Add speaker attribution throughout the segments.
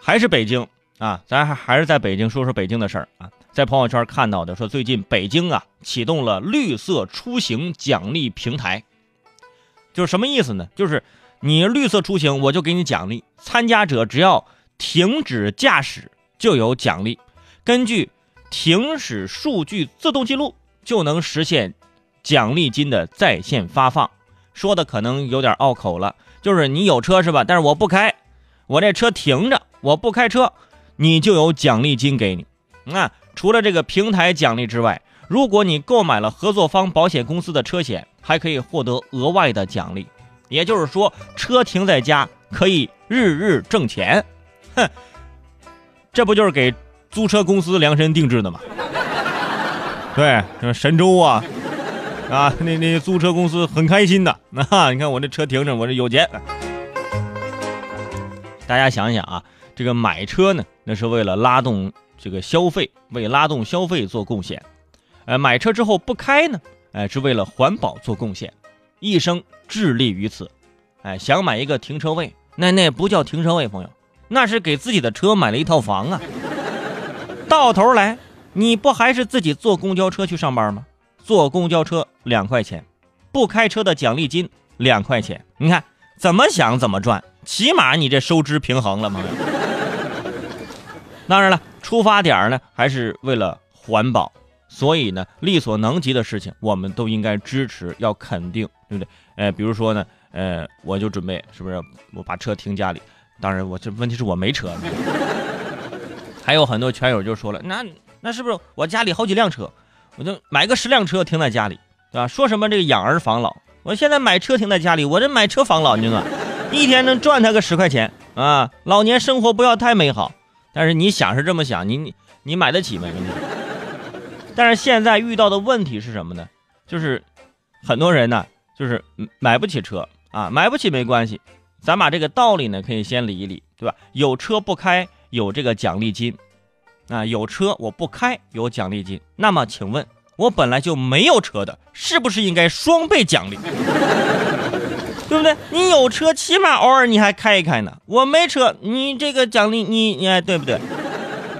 Speaker 1: 还是北京啊，咱还还是在北京说说北京的事儿啊。在朋友圈看到的说，最近北京啊启动了绿色出行奖励平台，就是什么意思呢？就是你绿色出行，我就给你奖励，参加者只要停止驾驶就有奖励，根据停驶数据自动记录就能实现奖励金的在线发放。说的可能有点拗口了，就是你有车是吧？但是我不开，我这车停着，我不开车，你就有奖励金给你。那除了这个平台奖励之外，如果你购买了合作方保险公司的车险，还可以获得额外的奖励。也就是说，车停在家可以日日挣钱。哼，这不就是给租车公司量身定制的吗？对，神州啊。啊，那那租车公司很开心的。那你看我这车停着，我这有钱。大家想想啊，这个买车呢，那是为了拉动这个消费，为拉动消费做贡献。呃，买车之后不开呢，哎，是为了环保做贡献，一生致力于此。哎，想买一个停车位，那那不叫停车位，朋友，那是给自己的车买了一套房啊。到头来，你不还是自己坐公交车去上班吗？坐公交车两块钱，不开车的奖励金两块钱。你看怎么想怎么赚，起码你这收支平衡了吗。当然了，出发点呢还是为了环保，所以呢力所能及的事情我们都应该支持，要肯定，对不对？呃，比如说呢，呃，我就准备是不是我把车停家里？当然，我这问题是我没车。还有很多圈友就说了，那那是不是我家里好几辆车？我就买个十辆车停在家里，对吧？说什么这个养儿防老，我现在买车停在家里，我这买车防老，你说，一天能赚他个十块钱啊？老年生活不要太美好，但是你想是这么想，你你你买得起吗？但是现在遇到的问题是什么呢？就是很多人呢，就是买不起车啊，买不起没关系，咱把这个道理呢可以先理一理，对吧？有车不开，有这个奖励金。啊，有车我不开有奖励金，那么请问，我本来就没有车的，是不是应该双倍奖励？对不对？你有车，起码偶尔你还开一开呢。我没车，你这个奖励你你哎，对不对？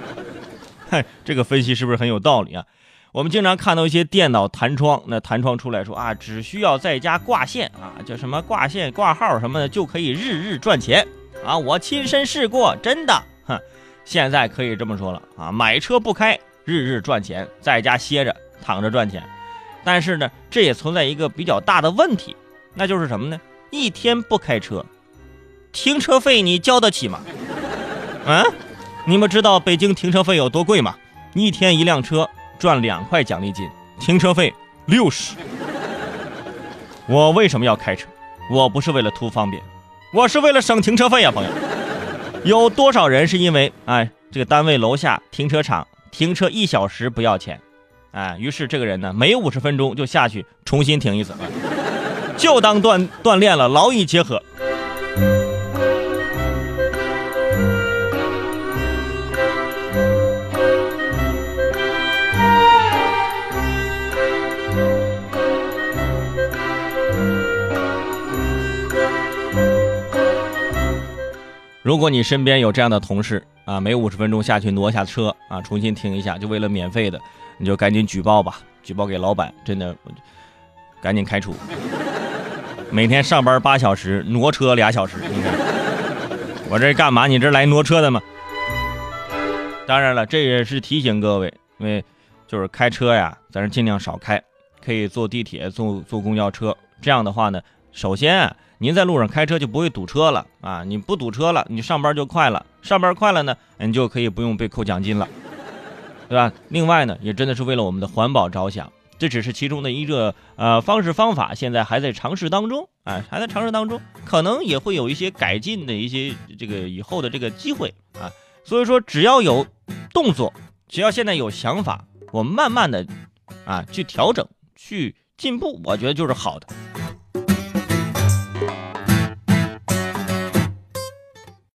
Speaker 1: 嗨，这个分析是不是很有道理啊？我们经常看到一些电脑弹窗，那弹窗出来说啊，只需要在家挂线啊，叫什么挂线挂号什么的，就可以日日赚钱啊。我亲身试过，真的，哼。现在可以这么说了啊，买车不开，日日赚钱，在家歇着躺着赚钱。但是呢，这也存在一个比较大的问题，那就是什么呢？一天不开车，停车费你交得起吗？嗯，你们知道北京停车费有多贵吗？一天一辆车赚两块奖励金，停车费六十。我为什么要开车？我不是为了图方便，我是为了省停车费呀，朋友。有多少人是因为哎，这个单位楼下停车场停车一小时不要钱，哎，于是这个人呢，每五十分钟就下去重新停一次，就当锻锻炼了劳逸结合。如果你身边有这样的同事啊，每五十分钟下去挪下车啊，重新停一下，就为了免费的，你就赶紧举报吧，举报给老板，真的，赶紧开除。每天上班八小时，挪车俩小时，你看我这干嘛？你这来挪车的吗？当然了，这也是提醒各位，因为就是开车呀，咱是尽量少开，可以坐地铁、坐坐公交车。这样的话呢，首先。您在路上开车就不会堵车了啊！你不堵车了，你上班就快了，上班快了呢，你就可以不用被扣奖金了，对吧？另外呢，也真的是为了我们的环保着想，这只是其中的一个呃方式方法，现在还在尝试当中啊，还在尝试当中，可能也会有一些改进的一些这个以后的这个机会啊。所以说，只要有动作，只要现在有想法，我慢慢的啊去调整、去进步，我觉得就是好的。